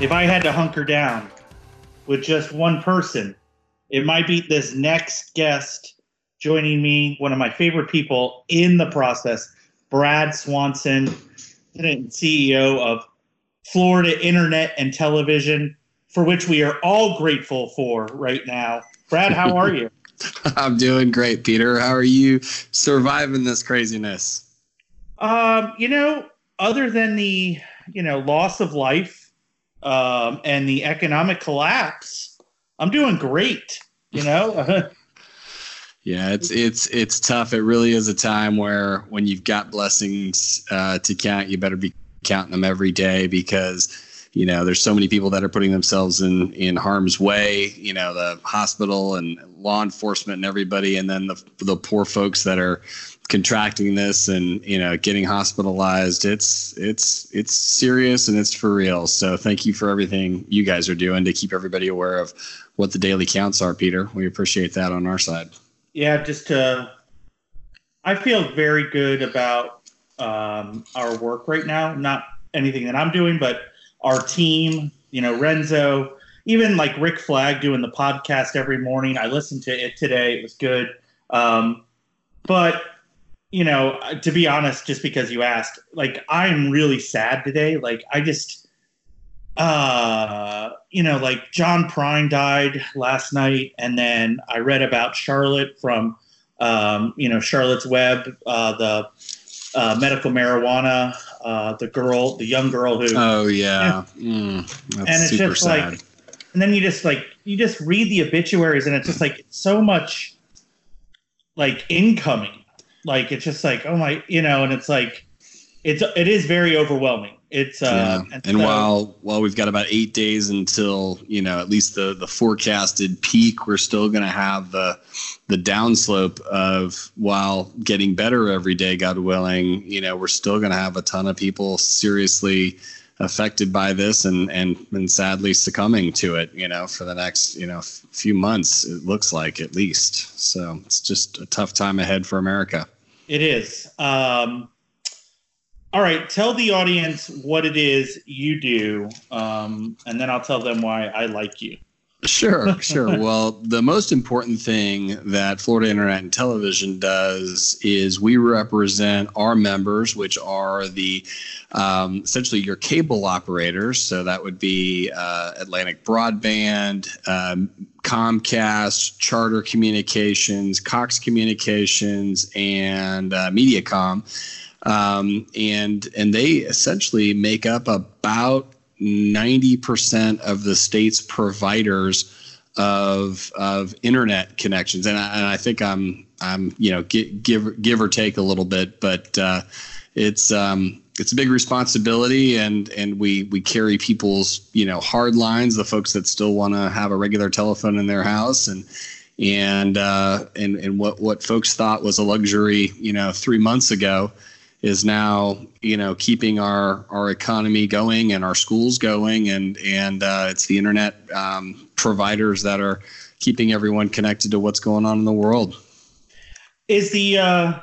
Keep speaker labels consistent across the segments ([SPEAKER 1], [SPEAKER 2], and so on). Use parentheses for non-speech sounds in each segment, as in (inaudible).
[SPEAKER 1] if I had to hunker down with just one person, it might be this next guest joining me, one of my favorite people in the process, Brad Swanson, President and CEO of Florida Internet and Television, for which we are all grateful for right now. Brad, how are you? (laughs)
[SPEAKER 2] I'm doing great, Peter. How are you surviving this craziness?
[SPEAKER 1] Um, you know, other than the, you know, loss of life um, and the economic collapse, I'm doing great, you know? (laughs)
[SPEAKER 2] yeah, it's it's it's tough. It really is a time where when you've got blessings uh, to count, you better be counting them every day because you know there's so many people that are putting themselves in in harm's way you know the hospital and law enforcement and everybody and then the the poor folks that are contracting this and you know getting hospitalized. It's it's it's serious and it's for real. So thank you for everything you guys are doing to keep everybody aware of what the daily counts are peter. We appreciate that on our side.
[SPEAKER 1] Yeah just to i feel very good about um, our work right now. Not anything that i'm doing but our team, you know, Renzo, even like Rick Flag doing the podcast every morning. I listened to it today. It was good. Um, but, you know, to be honest, just because you asked, like, I'm really sad today. Like, I just, uh, you know, like John Prine died last night. And then I read about Charlotte from, um, you know, Charlotte's Web, uh, the uh, medical marijuana uh, the girl, the young girl who.
[SPEAKER 2] Oh yeah, mm,
[SPEAKER 1] and it's just sad. like, and then you just like you just read the obituaries, and it's just like so much, like incoming, like it's just like oh my, you know, and it's like, it's it is very overwhelming. It's uh,
[SPEAKER 2] yeah. and, and so, while while we've got about eight days until you know at least the the forecasted peak, we're still going to have the the downslope of while getting better every day, God willing. You know, we're still going to have a ton of people seriously affected by this and and and sadly succumbing to it. You know, for the next you know few months, it looks like at least. So it's just a tough time ahead for America.
[SPEAKER 1] It is. Um, all right, tell the audience what it is you do, um, and then I'll tell them why I like you.
[SPEAKER 2] Sure, (laughs) sure. well, the most important thing that Florida Internet and Television does is we represent our members, which are the um, essentially your cable operators. So that would be uh, Atlantic Broadband, um, Comcast, Charter Communications, Cox Communications, and uh, Mediacom um, and and they essentially make up about ninety percent of the state's providers of of internet connections. And I, and I think I'm I'm you know give give, give or take a little bit, but uh, it's um, it's a big responsibility and and we we carry people's you know hard lines the folks that still want to have a regular telephone in their house and and uh, and and what what folks thought was a luxury you know three months ago is now you know keeping our our economy going and our schools going and and uh, it's the internet um, providers that are keeping everyone connected to what's going on in the world.
[SPEAKER 1] Is the uh,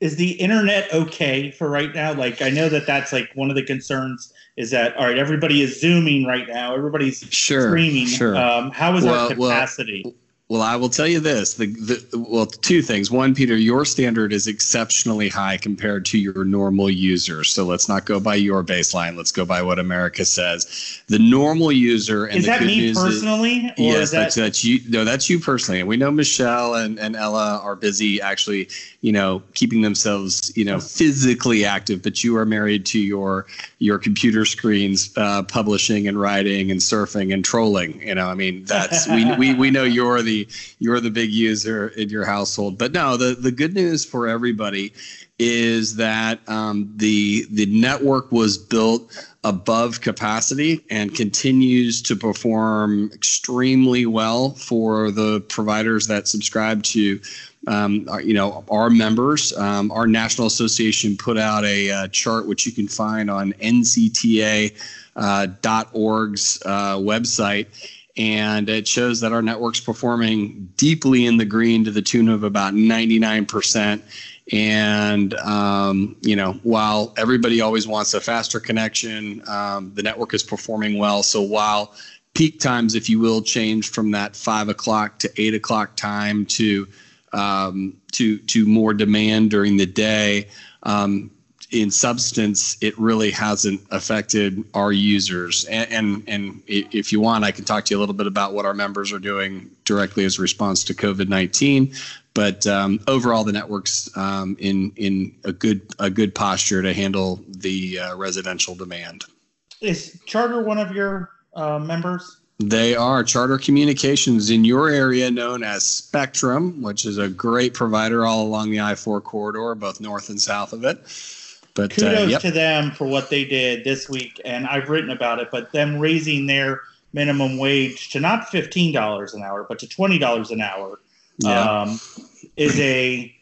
[SPEAKER 1] is the internet okay for right now? Like i know that that's like one of the concerns is that all right everybody is zooming right now. Everybody's
[SPEAKER 2] sure,
[SPEAKER 1] streaming.
[SPEAKER 2] sure.
[SPEAKER 1] Um, how is well, our capacity?
[SPEAKER 2] well, well, I will tell you this: the, the well, two things. One, Peter, your standard is exceptionally high compared to your normal users. So let's not go by your baseline. Let's go by what America says. The normal user and
[SPEAKER 1] is that me personally?
[SPEAKER 2] Is, yes, that- that's that's you. No, that's you personally. And we know Michelle and, and Ella are busy actually, you know, keeping themselves, you know, physically active. But you are married to your your computer screens, uh, publishing and writing and surfing and trolling. You know, I mean, that's we (laughs) we we know you're the you're the big user in your household. But no, the the good news for everybody is that um, the the network was built above capacity and continues to perform extremely well for the providers that subscribe to um, our, you know our members um, our national association put out a, uh, chart which you can find on ncta.org's uh, uh, website and it shows that our network's performing deeply in the green to the tune of about 99% And um, you know, while everybody always wants a faster connection, um, the network is performing well. So while peak times, if you will, change from that five o'clock to eight o'clock time to um, to to more demand during the day. Um, in substance, it really hasn't affected our users. And, and, and if you want, I can talk to you a little bit about what our members are doing directly as a response to COVID nineteen. But um, overall, the network's um, in in a good a good posture to handle the uh, residential demand.
[SPEAKER 1] Is Charter one of your uh, members?
[SPEAKER 2] They are Charter Communications in your area, known as Spectrum, which is a great provider all along the I 4 corridor, both north and south of it.
[SPEAKER 1] But uh, kudos uh, yep. to them for what they did this week, and I've written about it. But them raising their minimum wage to not fifteen dollars an hour, but to twenty dollars an hour, yeah. um, is a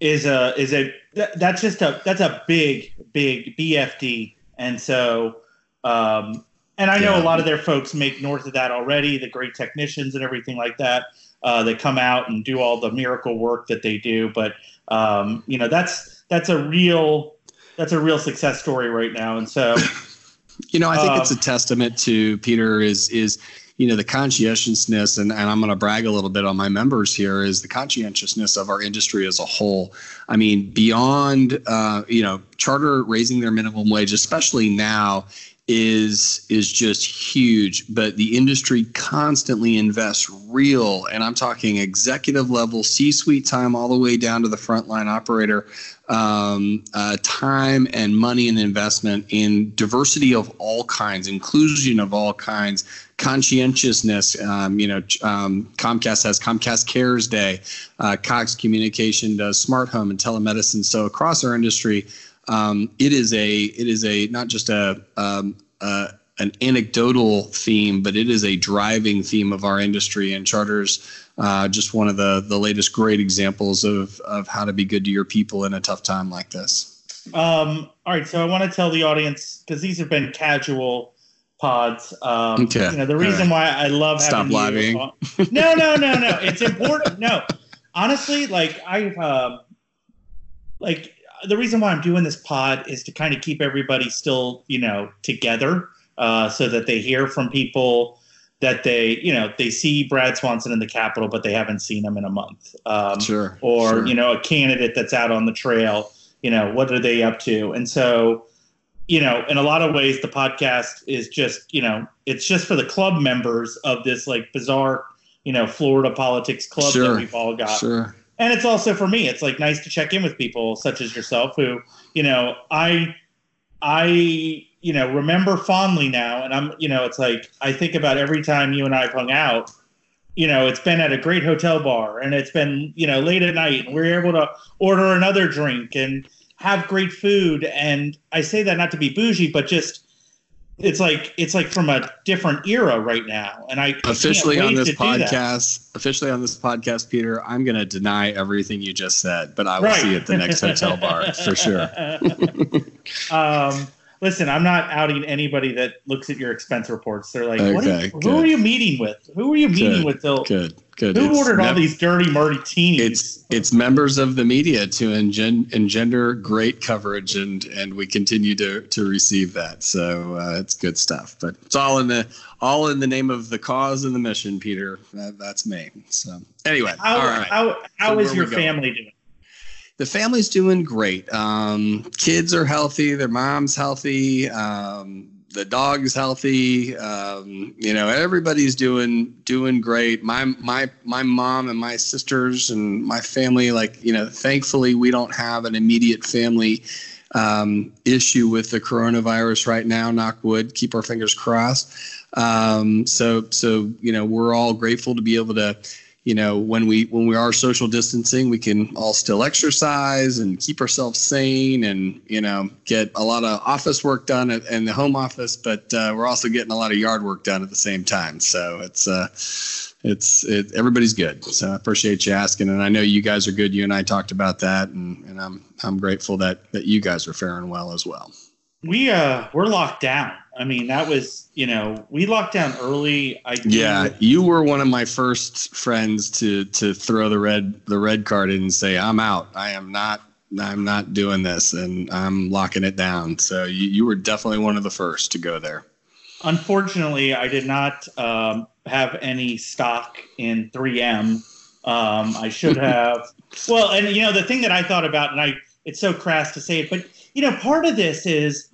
[SPEAKER 1] is a is a that's just a that's a big big BFD, and so um, and I know yeah. a lot of their folks make north of that already, the great technicians and everything like that uh, that come out and do all the miracle work that they do. But um, you know, that's that's a real that's a real success story right now. And so, (laughs)
[SPEAKER 2] you know, I think it's a um, testament to Peter is is you know the conscientiousness and, and i'm going to brag a little bit on my members here is the conscientiousness of our industry as a whole i mean beyond uh, you know charter raising their minimum wage especially now is is just huge but the industry constantly invests real and i'm talking executive level c-suite time all the way down to the frontline operator um, uh, time and money and investment in diversity of all kinds inclusion of all kinds conscientiousness um, you know um, comcast has comcast cares day uh, cox communication does smart home and telemedicine. So across our industry um, it is a it is a not just a um, uh, an anecdotal theme, but it is a driving theme of our industry. And charters, uh, just one of the the latest great examples of of how to be good to your people in a tough time like this.
[SPEAKER 1] Um, all right, so I want to tell the audience because these have been casual pods. Um, okay. You know the reason right. why I love
[SPEAKER 2] stop having lobbying.
[SPEAKER 1] no, no, no, no. It's important. No, honestly, like I've uh, like the reason why I'm doing this pod is to kind of keep everybody still, you know, together, uh, so that they hear from people that they, you know, they see Brad Swanson in the Capitol, but they haven't seen him in a month. Um,
[SPEAKER 2] sure.
[SPEAKER 1] Or
[SPEAKER 2] sure.
[SPEAKER 1] you know, a candidate that's out on the trail. You know, what are they up to? And so, you know, in a lot of ways, the podcast is just, you know, it's just for the club members of this like bizarre, you know, Florida politics club sure. that we've all got.
[SPEAKER 2] Sure
[SPEAKER 1] and it's also for me it's like nice to check in with people such as yourself who you know i i you know remember fondly now and i'm you know it's like i think about every time you and i've hung out you know it's been at a great hotel bar and it's been you know late at night and we're able to order another drink and have great food. And i say that not to be bougie but just it's like it's like from a different era right now. And i
[SPEAKER 2] officially on this podcast officially on this podcast peter i'm going to deny everything you just said but i will right. see you at the next hotel bar for sure. (laughs)
[SPEAKER 1] Um, listen i'm not outing anybody that looks at your expense reports they're like okay, you, who are you meeting with who are you meeting
[SPEAKER 2] good,
[SPEAKER 1] with till
[SPEAKER 2] good Good.
[SPEAKER 1] Who it's ordered mem- all these dirty martinis?
[SPEAKER 2] It's it's members of the media to engen- engender great coverage, and and we continue to to receive that. So uh, it's good stuff. But it's all in the all in the name of the cause and the mission, Peter. That, that's me. So anyway,
[SPEAKER 1] how,
[SPEAKER 2] all right.
[SPEAKER 1] How how so is your family doing?
[SPEAKER 2] The family's doing great. Um, kids are healthy. Their mom's healthy. Um, the dog's healthy. Um, you know, everybody's doing doing great. My my my mom and my sisters and my family, like you know, thankfully we don't have an immediate family um, issue with the coronavirus right now. Knock wood. Keep our fingers crossed. Um, so so you know, we're all grateful to be able to you know when we when we are social distancing we can all still exercise and keep ourselves sane and you know get a lot of office work done in the home office but uh, we're also getting a lot of yard work done at the same time. So it's uh it's it, everybody's good. So i appreciate you asking and i know you guys are good. You and i talked about that and, and i'm i'm grateful that that you guys are faring well as well.
[SPEAKER 1] We uh we're locked down I mean, that was you know we locked down early. I
[SPEAKER 2] yeah, you were one of my first friends to to throw the red the red card in and say I'm out. I am not I'm not doing this, and I'm locking it down. So you, you were definitely one of the first to go there.
[SPEAKER 1] Unfortunately, I did not um, have any stock in 3M. Um, I should (laughs) have. well, and you know the thing that I thought about, and I it's so crass to say it, but you know part of this is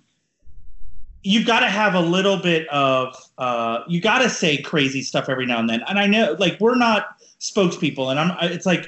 [SPEAKER 1] you've got to have a little bit of uh, you got to say crazy stuff every now and then. And I know like we're not spokespeople, and I'm it's like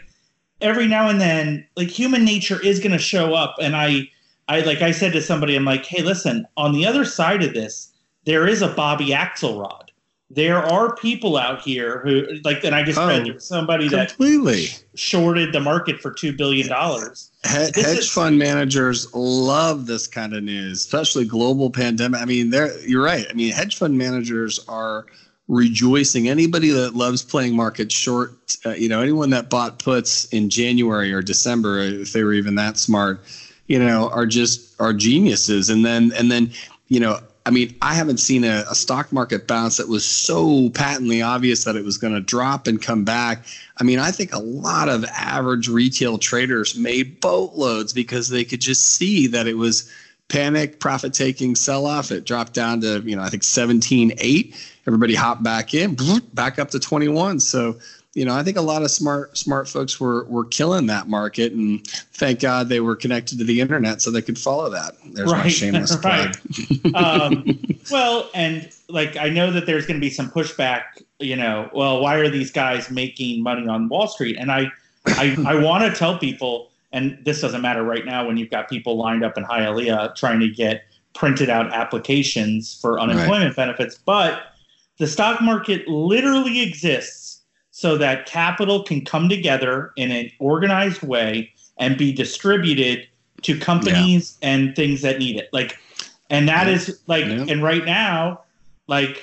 [SPEAKER 1] every now and then like human nature is going to show up, and I I like I said to somebody, I'm like, hey, listen, on the other side of this there is a Bobby Axelrod. There are people out here who like, and I just oh, read somebody that completely. that shorted the market for two billion dollars.
[SPEAKER 2] Hedge is, fund managers love this kind of news, especially global pandemic. I mean, they're you're right. I mean, hedge fund managers are rejoicing. Anybody that loves playing market short, uh, you know, anyone that bought puts in January or December, if they were even that smart, you know, are just are geniuses. And then and then you know I mean, I haven't seen a, a, stock market bounce that was so patently obvious that it was going to drop and come back. I mean, I think a lot of average retail traders made boatloads because they could just see that it was panic, profit taking sell off. It dropped down to, you know, I think 17.8. Everybody hopped back in, (laughs) back up to 21. So, you know, I think a lot of smart smart folks were were killing that market, and thank God they were connected to the internet so they could follow that. There's right. my shameless (laughs) plug. (laughs)
[SPEAKER 1] um, well, and like I know that there's going to be some pushback. You know, well, why are these guys making money on Wall Street? And I, I, I want to tell people, and this doesn't matter right now when you've got people lined up in Hialeah trying to get printed out applications for unemployment right. benefits, but the stock market literally exists so that capital can come together in an organized way and be distributed to companies yeah. and things that need it. Like, and that yeah. is like, yeah. and right now, like,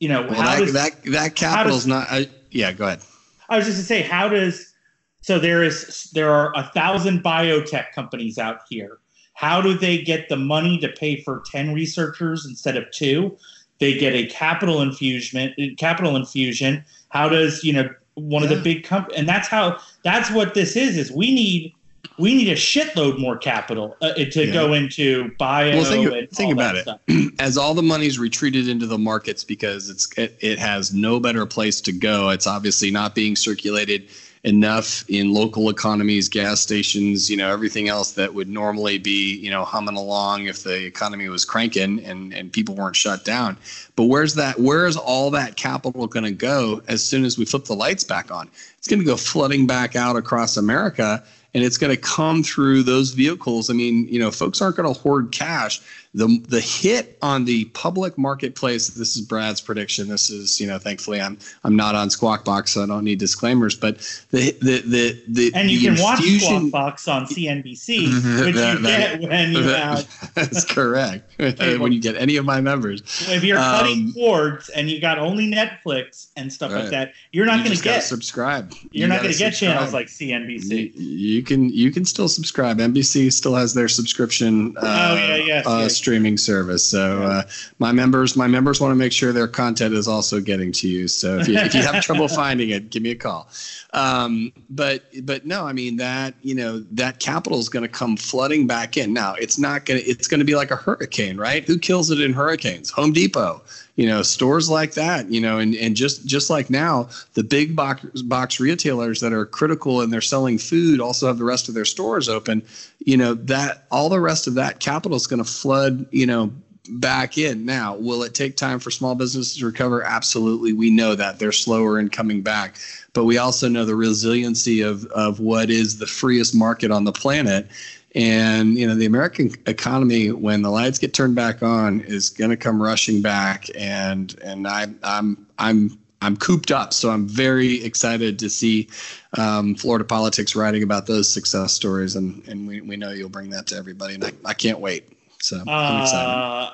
[SPEAKER 1] you know,
[SPEAKER 2] well, how that, does, that that capital's does, not? Uh, yeah, go ahead.
[SPEAKER 1] I was just to say, how does so there is there are a thousand biotech companies out here. How do they get the money to pay for ten researchers instead of two? They get a capital infusion. Capital infusion how does you know one yeah. of the big companies? And that's how that's what this is. Is we need we need a shitload more capital uh, to yeah. go into bio. Well,
[SPEAKER 2] think, think about it. (clears throat) As all the money's retreated into the markets because it's it, it has no better place to go. It's obviously not being circulated enough in local economies, gas stations, you know, everything else that would normally be, you know, humming along if the economy was cranking and, and people weren't shut down. But where's that, where's all that capital going to go as soon as we flip the lights back on? It's going to go flooding back out across America and it's going to come through those vehicles. I mean, you know, folks aren't going to hoard cash. The the hit on the public marketplace. This is Brad's prediction. This is, you know, thankfully I'm I'm not on Squawk Box, so I don't need disclaimers. But the the the the
[SPEAKER 1] and you the can infusion, watch Squawk Box on CNBC, (laughs) which that, you that, get when you (laughs) that,
[SPEAKER 2] have. That's correct. (laughs) when you get any of my members.
[SPEAKER 1] If you're cutting um, cords and you got only Netflix and stuff right. like that, you're not going to get
[SPEAKER 2] subscribe.
[SPEAKER 1] You're you not going to get channels like CNBC.
[SPEAKER 2] You, you can you can still subscribe. NBC still has their subscription. Uh, oh yeah, yes, uh, yes. Streaming service. So uh, my members my members want to make sure their content is also getting to you. So if you, if you have trouble (laughs) finding it, give me a call. Um, but but no, I mean that you know that capital is going to come flooding back in. Now it's not going to it's going to be like a hurricane, right? Who kills it in hurricanes? Home Depot you know stores like that you know and, and just just like now the big box box retailers that are critical and they're selling food also have the rest of their stores open. You know that all the rest of that capital is going to flood you know back in. Now will it take time for small businesses to recover? Absolutely. We know that. They're slower in coming back. But we also know the resiliency of of what is the freest market on the planet and you know, the American economy, when the lights get turned back on, is going to come rushing back. And and I, I'm I'm I'm cooped up, so I'm very excited to see um, Florida politics writing about those success stories, and and we, we know you'll bring that to everybody, and I, I can't wait. So I'm excited. Uh,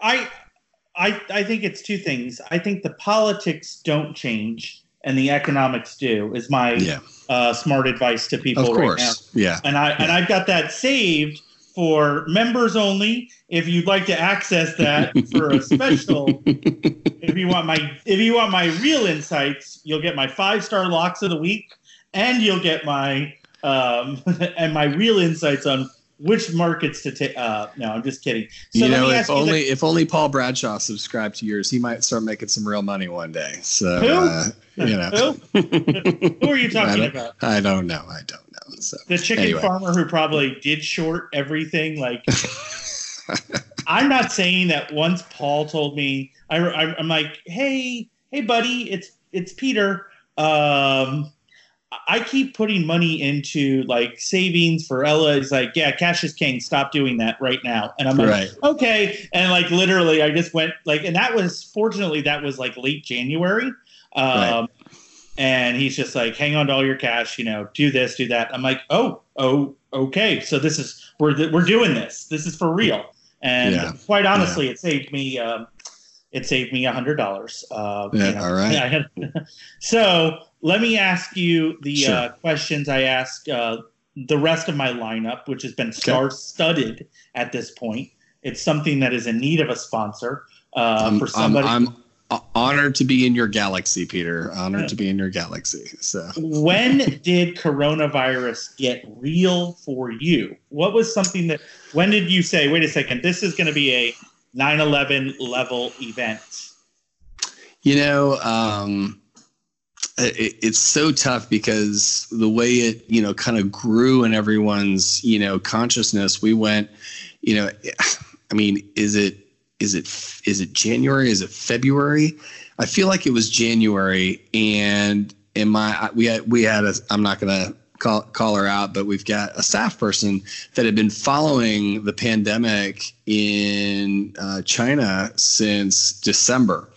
[SPEAKER 1] I I I think it's two things. I think the politics don't change and the economics do. Is my yeah uh, smart advice to people of course. right
[SPEAKER 2] now. Yeah.
[SPEAKER 1] And I
[SPEAKER 2] yeah.
[SPEAKER 1] and I've got that saved for members only. If you'd like to access that for a special, (laughs) if you want my if you want my real insights, you'll get my five star locks of the week, and you'll get my um, (laughs) and my real insights on which markets to take. Uh, no, I'm just kidding.
[SPEAKER 2] So you know, if only the- if only Paul Bradshaw subscribed to yours, he might start making some real money one day. So? Uh, you know,
[SPEAKER 1] Who? (laughs) Who are you talking
[SPEAKER 2] I
[SPEAKER 1] about?
[SPEAKER 2] I don't know. I don't know. So
[SPEAKER 1] The chicken
[SPEAKER 2] anyway.
[SPEAKER 1] farmer who probably did short everything. Like, (laughs) I'm not saying that once Paul told me, I, I, I'm like, hey, hey, buddy, it's it's Peter. Um, I keep putting money into like savings for Ella. He's like, yeah, cash is king. Stop doing that right now. And I'm like,
[SPEAKER 2] right.
[SPEAKER 1] okay. And like literally, I just went like, and that was fortunately that was like late January. Um,
[SPEAKER 2] Right.
[SPEAKER 1] And he's just like, hang on to all your cash. You know, do this, do that. I'm like, oh, oh, okay. So this is we're we're doing this. This is for real. And
[SPEAKER 2] Yeah.
[SPEAKER 1] quite honestly, it saved me. Um, it saved me a hundred dollars. Uh,
[SPEAKER 2] Yeah,
[SPEAKER 1] you know.
[SPEAKER 2] all right.
[SPEAKER 1] I had- (laughs) so let me ask you the
[SPEAKER 2] Sure.
[SPEAKER 1] uh, questions I ask uh, the rest of my lineup, which has been star-studded at this point. It's something that is in need of a sponsor uh,
[SPEAKER 2] I'm,
[SPEAKER 1] for
[SPEAKER 2] I'm,
[SPEAKER 1] somebody.
[SPEAKER 2] I'm honored to be in your galaxy, Peter. Honored to be in your galaxy. So (laughs)
[SPEAKER 1] when did coronavirus get real for you? What was something that? When did you say, "Wait a second, this is going to be a 9/11 level event"?
[SPEAKER 2] You know, um, it, it's so tough because the way it, you know, kind of grew in everyone's, you know, consciousness. We went, you know, (laughs) I mean, is it, is it, is it January? Is it February? I feel like it was January, and in my, we had, we had a. I'm not gonna call call her out, but we've got a staff person that had been following the pandemic in uh, China since December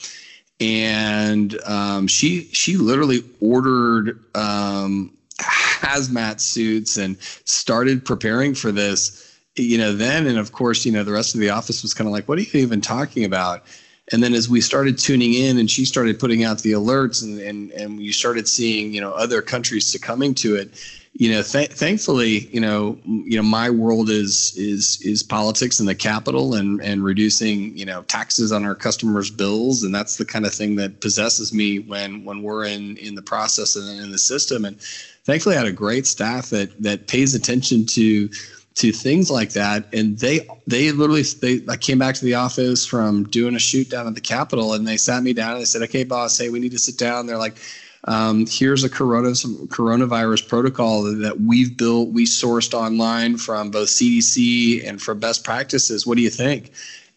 [SPEAKER 2] and um, she she literally ordered um, hazmat suits and started preparing for this. You know, then and of course, you know, the rest of the office was kind of like, "What are you even talking about?" And then as we started tuning in, and she started putting out the alerts, and and and you started seeing, you know, other countries succumbing to it. You know, th- thankfully, you know, you know, my world is is is politics and the capital, and and reducing, you know, taxes on our customers' bills, and that's the kind of thing that possesses me when when we're in in the process and in the system. And thankfully, I had a great staff that that pays attention to to things like that. And they they literally they I came back to the office from doing a shoot down at the Capitol and they sat me down and they said okay boss hey we need to sit down. They're like um, here's a corona coronavirus protocol that we've built we sourced online from both CDC and from best practices. What do you think?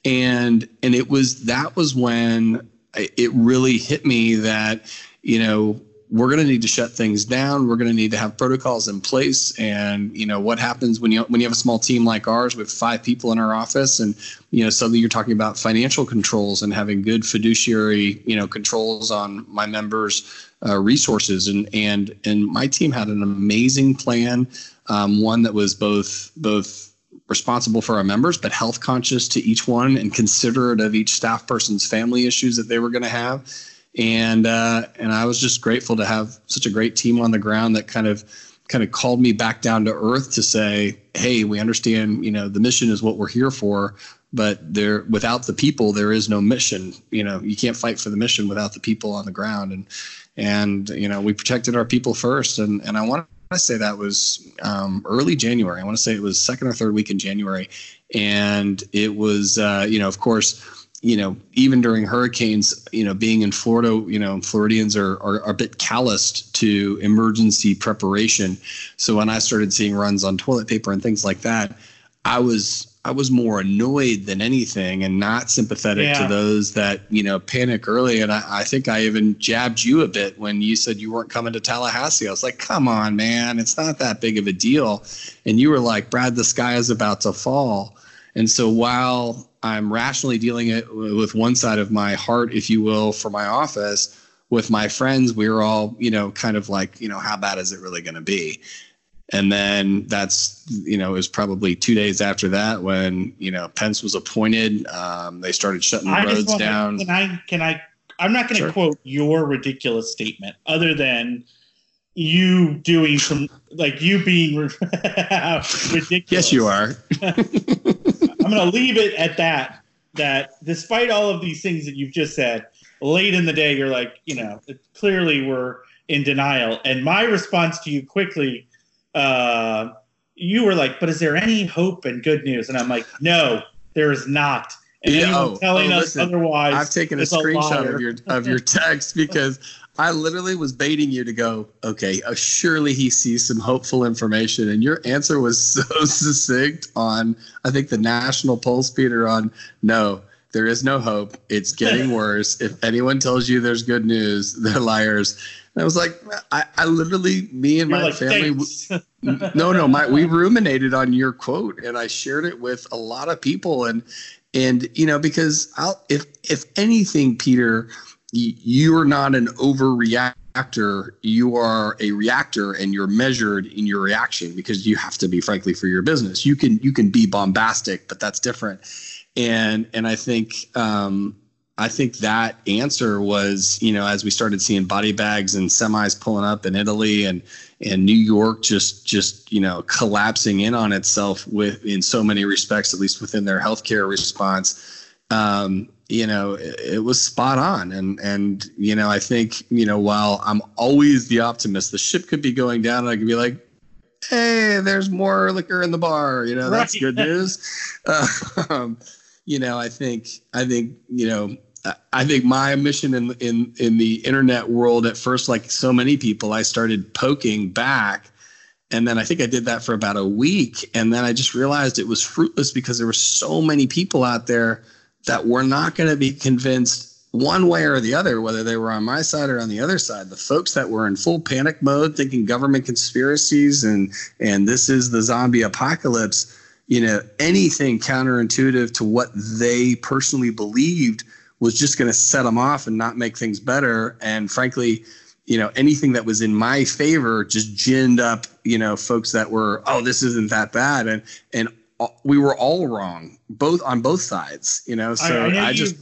[SPEAKER 2] And and it was that was when it really hit me that you know we're going to need to shut things down. We're going to need to have protocols in place. And you know what happens when you when you have a small team like ours with five people in our office, and you know suddenly you're talking about financial controls and having good fiduciary you know controls on my members' uh, resources. And and and my team had an amazing plan, um, one that was both both responsible for our members, but health conscious to each one and considerate of each staff person's family issues that they were going to have and uh, and I was just grateful to have such a great team on the ground that kind of kind of called me back down to earth to say, hey, we understand, you know, the mission is what we're here for, but there without the people, there is no mission. You know, you can't fight for the mission without the people on the ground, and and you know, we protected our people first, and and I want to say that was um, early January. I want to say it was second or third week in January, and it was, uh, you know, of course you know, even during hurricanes, you know, being in Florida, you know, Floridians are, are, are, a bit calloused to emergency preparation. So when I started seeing runs on toilet paper and things like that, I was I was more annoyed than anything and not sympathetic
[SPEAKER 1] Yeah.
[SPEAKER 2] to those that, you know, panic early. And I, I think I even jabbed you a bit when you said you weren't coming to Tallahassee. I was like, come on, man, it's not that big of a deal. And you were like, Brad, the sky is about to fall. And so while I'm rationally dealing it with one side of my heart, if you will, for my office, with my friends, we were all, you know, kind of like, you know, how bad is it really going to be? And then that's, you know, it was probably two days after that when, you know, Pence was appointed. Um, they started shutting
[SPEAKER 1] I just
[SPEAKER 2] roads down.
[SPEAKER 1] Can I? Can I? I'm not going to
[SPEAKER 2] Sure.
[SPEAKER 1] quote your ridiculous statement, other than you doing some, like you being (laughs) ridiculous.
[SPEAKER 2] Yes, you are. (laughs)
[SPEAKER 1] I'm going to leave it at that. That despite all of these things that you've just said, late in the day, you're like, you know, clearly we're in denial. And my response to you quickly uh, you were like, "But is there any hope and good news?" And I'm like, "No, there is not." And
[SPEAKER 2] Yeah,
[SPEAKER 1] anyone
[SPEAKER 2] oh,
[SPEAKER 1] telling
[SPEAKER 2] oh,
[SPEAKER 1] us
[SPEAKER 2] listen,
[SPEAKER 1] otherwise,
[SPEAKER 2] I've taken a screenshot of your of your text because I literally was baiting you to go, okay, uh, surely he sees some hopeful information, and your answer was (laughs) so succinct on I think the national pulse Peter on no. There is no hope. It's getting (laughs) worse. If anyone tells you there's good news, (laughs) they're liars. And I was like, I, I literally, me and
[SPEAKER 1] You're
[SPEAKER 2] my
[SPEAKER 1] like,
[SPEAKER 2] family, no no my we ruminated on your quote and i shared it with a lot of people and and you know because i'll if if anything peter you're not an overreactor. You are a reactor and you're measured in your reaction because you have to be frankly for your business. You can you can be bombastic but that's different. And and i think um I think that answer was, you know, as we started seeing body bags and semis pulling up in Italy and and New York just just you know collapsing in on itself with in so many respects, at least within their healthcare response. Um, you know, it, it was spot on, and and you know, I think you know, while I'm always the optimist, the ship could be going down, and I could be like, hey, there's more liquor in the bar. You know, that's
[SPEAKER 1] Right.
[SPEAKER 2] good news. Uh, (laughs) um, you know, I think I think you know. I- I think my mission in in in the internet world at first, like so many people, I started poking back, and then I think I did that for about a week, and then I just realized it was fruitless because there were so many people out there that were not going to be convinced one way or the other, whether they were on my side or on the other side. The folks that were in full panic mode, thinking government conspiracies and and this is the zombie apocalypse, you know, anything counterintuitive to what they personally believed was just going to set them off and not make things better. And frankly, you know, anything that was in my favor just ginned up, you know, folks that were, oh, this isn't that bad, and and we were all wrong, both on both sides, you know. So
[SPEAKER 1] I, I know
[SPEAKER 2] I
[SPEAKER 1] you've,
[SPEAKER 2] just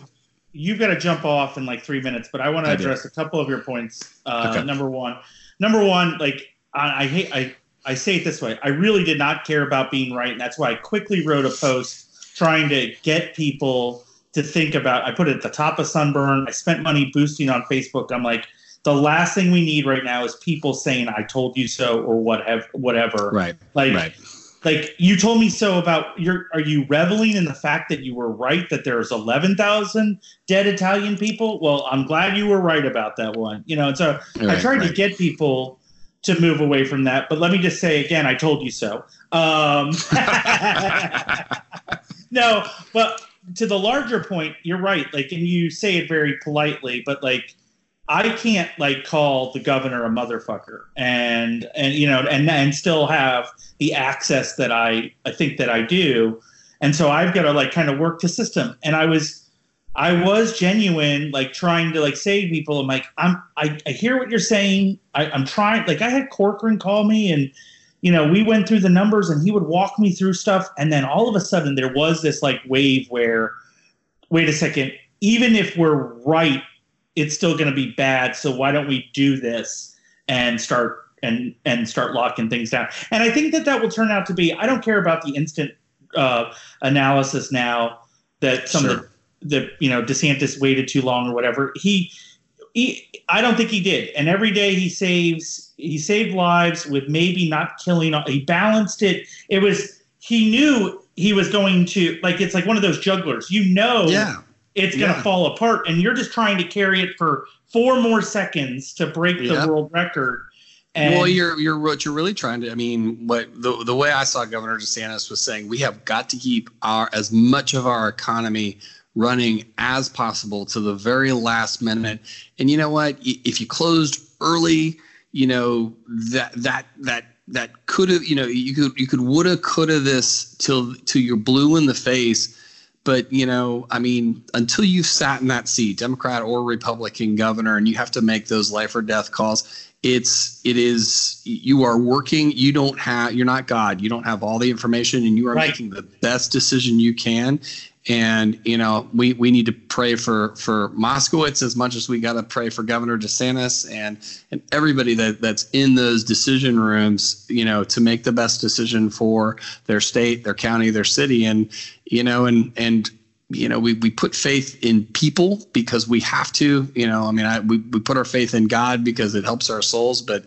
[SPEAKER 1] you've got to jump off in like three minutes, but I want to
[SPEAKER 2] do.
[SPEAKER 1] address a couple of your points. Uh,
[SPEAKER 2] Okay.
[SPEAKER 1] Number one, number one, like I, I hate I I say it this way. I really did not care about being right, and that's why I quickly wrote a post trying to get people to think about. I put it at the top of Sunburn. I spent money boosting on Facebook. I'm like. The last thing we need right now is people saying "I told you so" or whatever. Whatever.
[SPEAKER 2] right,
[SPEAKER 1] Like,
[SPEAKER 2] right.
[SPEAKER 1] Like you told me so about your are you reveling in the fact that you were right that there's 11,000 dead Italian people? Well I'm glad you were right about that one you know and so I
[SPEAKER 2] Right,
[SPEAKER 1] tried to get people to move away from that but let me just say again I told you so. Um (laughs) no but to the larger point you're right like and you say it very politely but like I can't like call the governor a motherfucker and and you know and and still have the access that I I think that I do, and so I've got to like kind of work the system. And I was I was genuine, like trying to like say to people, I'm like I'm I, I hear what you're saying. I, I'm trying. Like I had Corcoran call me and. You know, we went through the numbers and he would walk me through stuff. And then all of a sudden, there was this like wave where, wait a second, even if we're right it's still going to be bad. So why don't we do this and start and and start locking things down? And I think that that will turn out to be. I don't care about the instant uh, analysis now that some of the, the you know DeSantis waited too long or whatever. He, he I don't think he did. And every day he saves he saved lives with maybe not killing. He balanced it. It was he knew he was going to like it's like one of those jugglers. You know
[SPEAKER 2] yeah,
[SPEAKER 1] it's going to
[SPEAKER 2] Yeah.
[SPEAKER 1] fall apart and you're just trying to carry it for four more seconds to break the world record and
[SPEAKER 2] well, you're you're what you're really trying to. I mean, what the the way I saw Governor DeSantis was saying, we have got to keep our as much of our economy running as possible to the very last minute. And you know what? If you closed early, you know that that that that could have you know you could you could woulda coulda this till till you're blue in the face. But you know, I mean, until you've sat in that seat, Democrat or Republican governor, and you have to make those life or death calls, it's it is you are working you don't have you're not god you don't have all the information and you are
[SPEAKER 1] Right.
[SPEAKER 2] making the best decision you can and you know we we need to pray for for moskowitz as much as we got to pray for governor desantis and and everybody that that's in those decision rooms you know to make the best decision for their state their county their city. And you know and and you know, we, we put faith in people because we have to, you know, I mean, I, we, we put our faith in God because it helps our souls, but,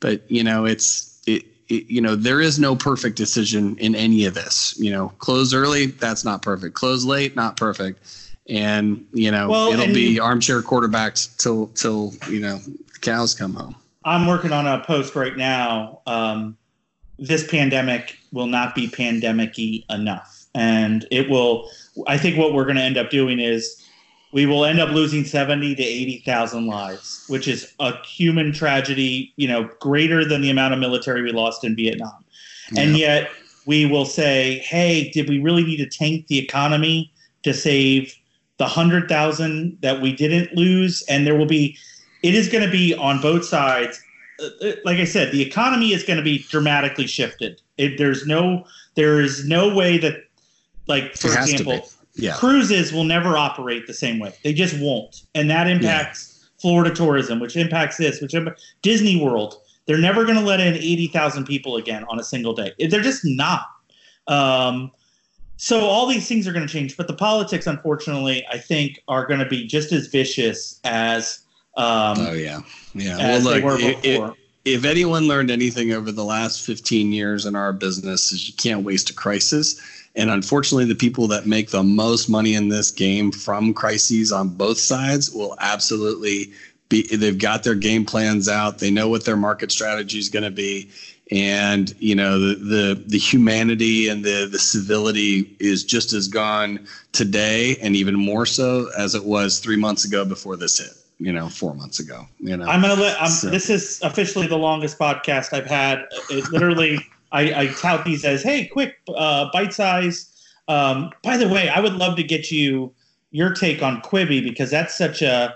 [SPEAKER 2] but, you know, it's, it, you know there is no perfect decision in any of this. You know, close early, that's not perfect. Close late, not perfect. And you know, well, it'll be armchair quarterbacks till till you know cows come home.
[SPEAKER 1] I'm working on a post right now. Um, this pandemic will not be pandemic-y enough, and it will. I think what we're going to end up doing is we will end up losing 70 to 80,000 lives, which is a human tragedy, you know, greater than the amount of military we lost in Vietnam. Yeah. And yet we will say, hey, did we really need to tank the economy to save the 100,000 that we didn't lose? And there will be, it is going to be on both sides. Uh, uh, like I said, the economy is going to be dramatically shifted. It, there's no, there is no way that, like, for example, yeah. cruises will never operate the same way. They just won't, and that impacts yeah. Florida tourism, which impacts this, which impacts Disney World. They're never going to let in eighty thousand people again on a single day. They're just not. Um, so all these things are going to change, but the politics, unfortunately, I think, are going to be just as vicious as. Um,
[SPEAKER 2] oh yeah, yeah. Well, look, it, if anyone learned anything over the last 15 years in our business is you can't waste a crisis and unfortunately, the people that make the most money in this game from crises on both sides will absolutely be, they've got their game plans out. They know what their market strategy is going to be. And, you know, the, the, the humanity and the, the civility is just as gone today and even more so as it was three months ago before this hit you know, four months ago. You know,
[SPEAKER 1] I'm gonna let. I'm, so. This is officially the longest podcast I've had. It literally (laughs) I, I tout these as, hey, quick, uh, bite size. Um, by the way, I would love to get you your take on Quibi because that's such a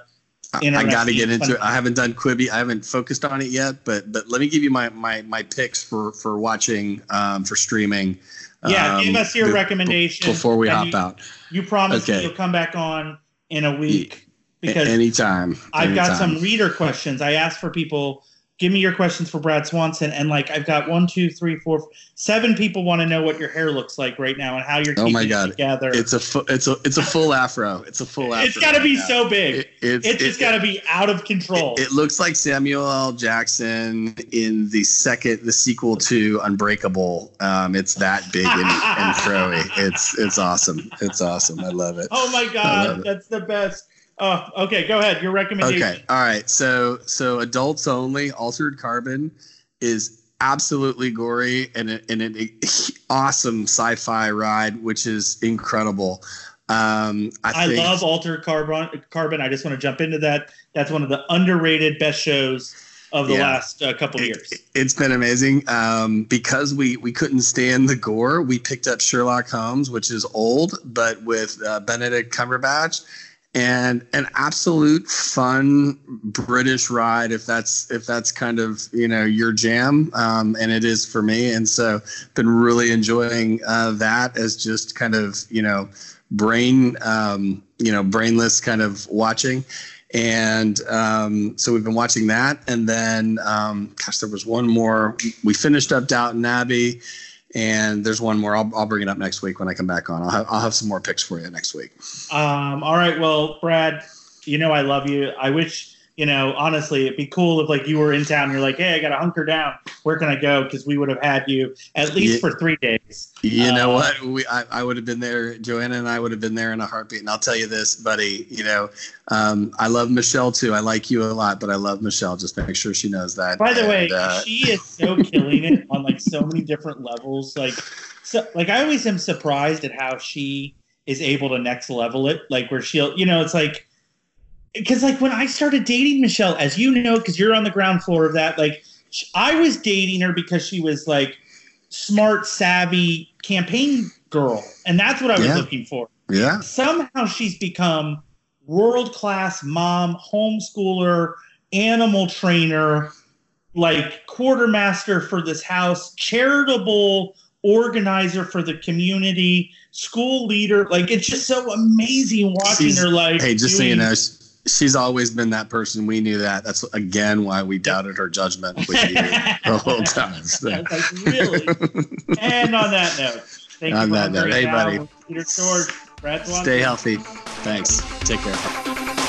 [SPEAKER 2] I got to get into it. I haven't done Quibi. I haven't focused on it yet, but but let me give you my my my picks for for watching um, for streaming.
[SPEAKER 1] Yeah, um, give us your recommendation
[SPEAKER 2] before we hop
[SPEAKER 1] you,
[SPEAKER 2] out.
[SPEAKER 1] You promised okay. you'll come back on in a week
[SPEAKER 2] because anytime.
[SPEAKER 1] I've got some reader questions. I asked for people give me your questions for Brad Swanson. And like, I've got one, two, three, four, seven people want to know what your hair looks like right now and how you're oh my God. it together.
[SPEAKER 2] It's a, fu- it's a, it's a full afro. It's a full afro.
[SPEAKER 1] It's got to be now. so big. It, it's, it's just it, got to be out of control.
[SPEAKER 2] It, it, looks like Samuel L. Jackson in the second, the sequel to Unbreakable. Um, it's that big and, and (laughs) froey. It's, it's awesome. It's awesome. I love it.
[SPEAKER 1] Oh my God. That's the best. Oh, okay. Go ahead. Your recommendation. Okay.
[SPEAKER 2] All right. So, so adults only. Altered Carbon is absolutely gory and, a, and an awesome sci-fi ride, which is incredible. Um,
[SPEAKER 1] I, I love Altered Carbon. Carbon. I just want to jump into that. That's one of the underrated best shows of the yeah. last uh, couple of years.
[SPEAKER 2] It, has been amazing um, because we we couldn't stand the gore. We picked up Sherlock Holmes, which is old, but with uh, Benedict Cumberbatch and an absolute fun British ride if that's if that's kind of you know your jam um, and it is for me. And so been really enjoying uh, that as just kind of you know brain um, you know brainless kind of watching. And um, so we've been watching that. And then um, gosh there was one more. We finished up Downton Abbey and there's one more. I'll, I'll bring it up next week when I come back on. I'll have, I'll have some more picks for you next week.
[SPEAKER 1] Um, all right. Well, Brad, you know I love you. I wish you know, honestly, it'd be cool if like you were in town. And you're like, hey, I got to hunker down. Where can I go? Because we would have had you at least yeah. for three days.
[SPEAKER 2] You know what? We I, I would have been there. Joanna and I would have been there in a heartbeat. And I'll tell you this, buddy. You know, um, I love Michelle too. I like you a lot, but I love Michelle. Just make sure she knows that.
[SPEAKER 1] By the and, way, uh, she is so (laughs) killing it on like so many different levels. Like, so like I always am surprised at how she is able to next level it. Like where she'll, you know, it's like because like when I started dating Michelle, as you know, because you're on the ground floor of that, like I was dating her because she was like smart, savvy campaign girl, and that's what I was yeah. looking for.
[SPEAKER 2] Yeah.
[SPEAKER 1] Somehow she's become world class mom, homeschooler, animal trainer, like quartermaster for this house, charitable organizer for the community, school leader. Like it's just so amazing watching She's, her. Like,
[SPEAKER 2] hey, just doing, so you know, she's always been that person. We knew that. That's again why we doubted her judgment with you the whole (laughs) time. So.
[SPEAKER 1] like, really? and on that note, thank on you that note,
[SPEAKER 2] hey, buddy.
[SPEAKER 1] Peter Schorsch, Brad
[SPEAKER 2] Stay healthy. Thanks. Take care.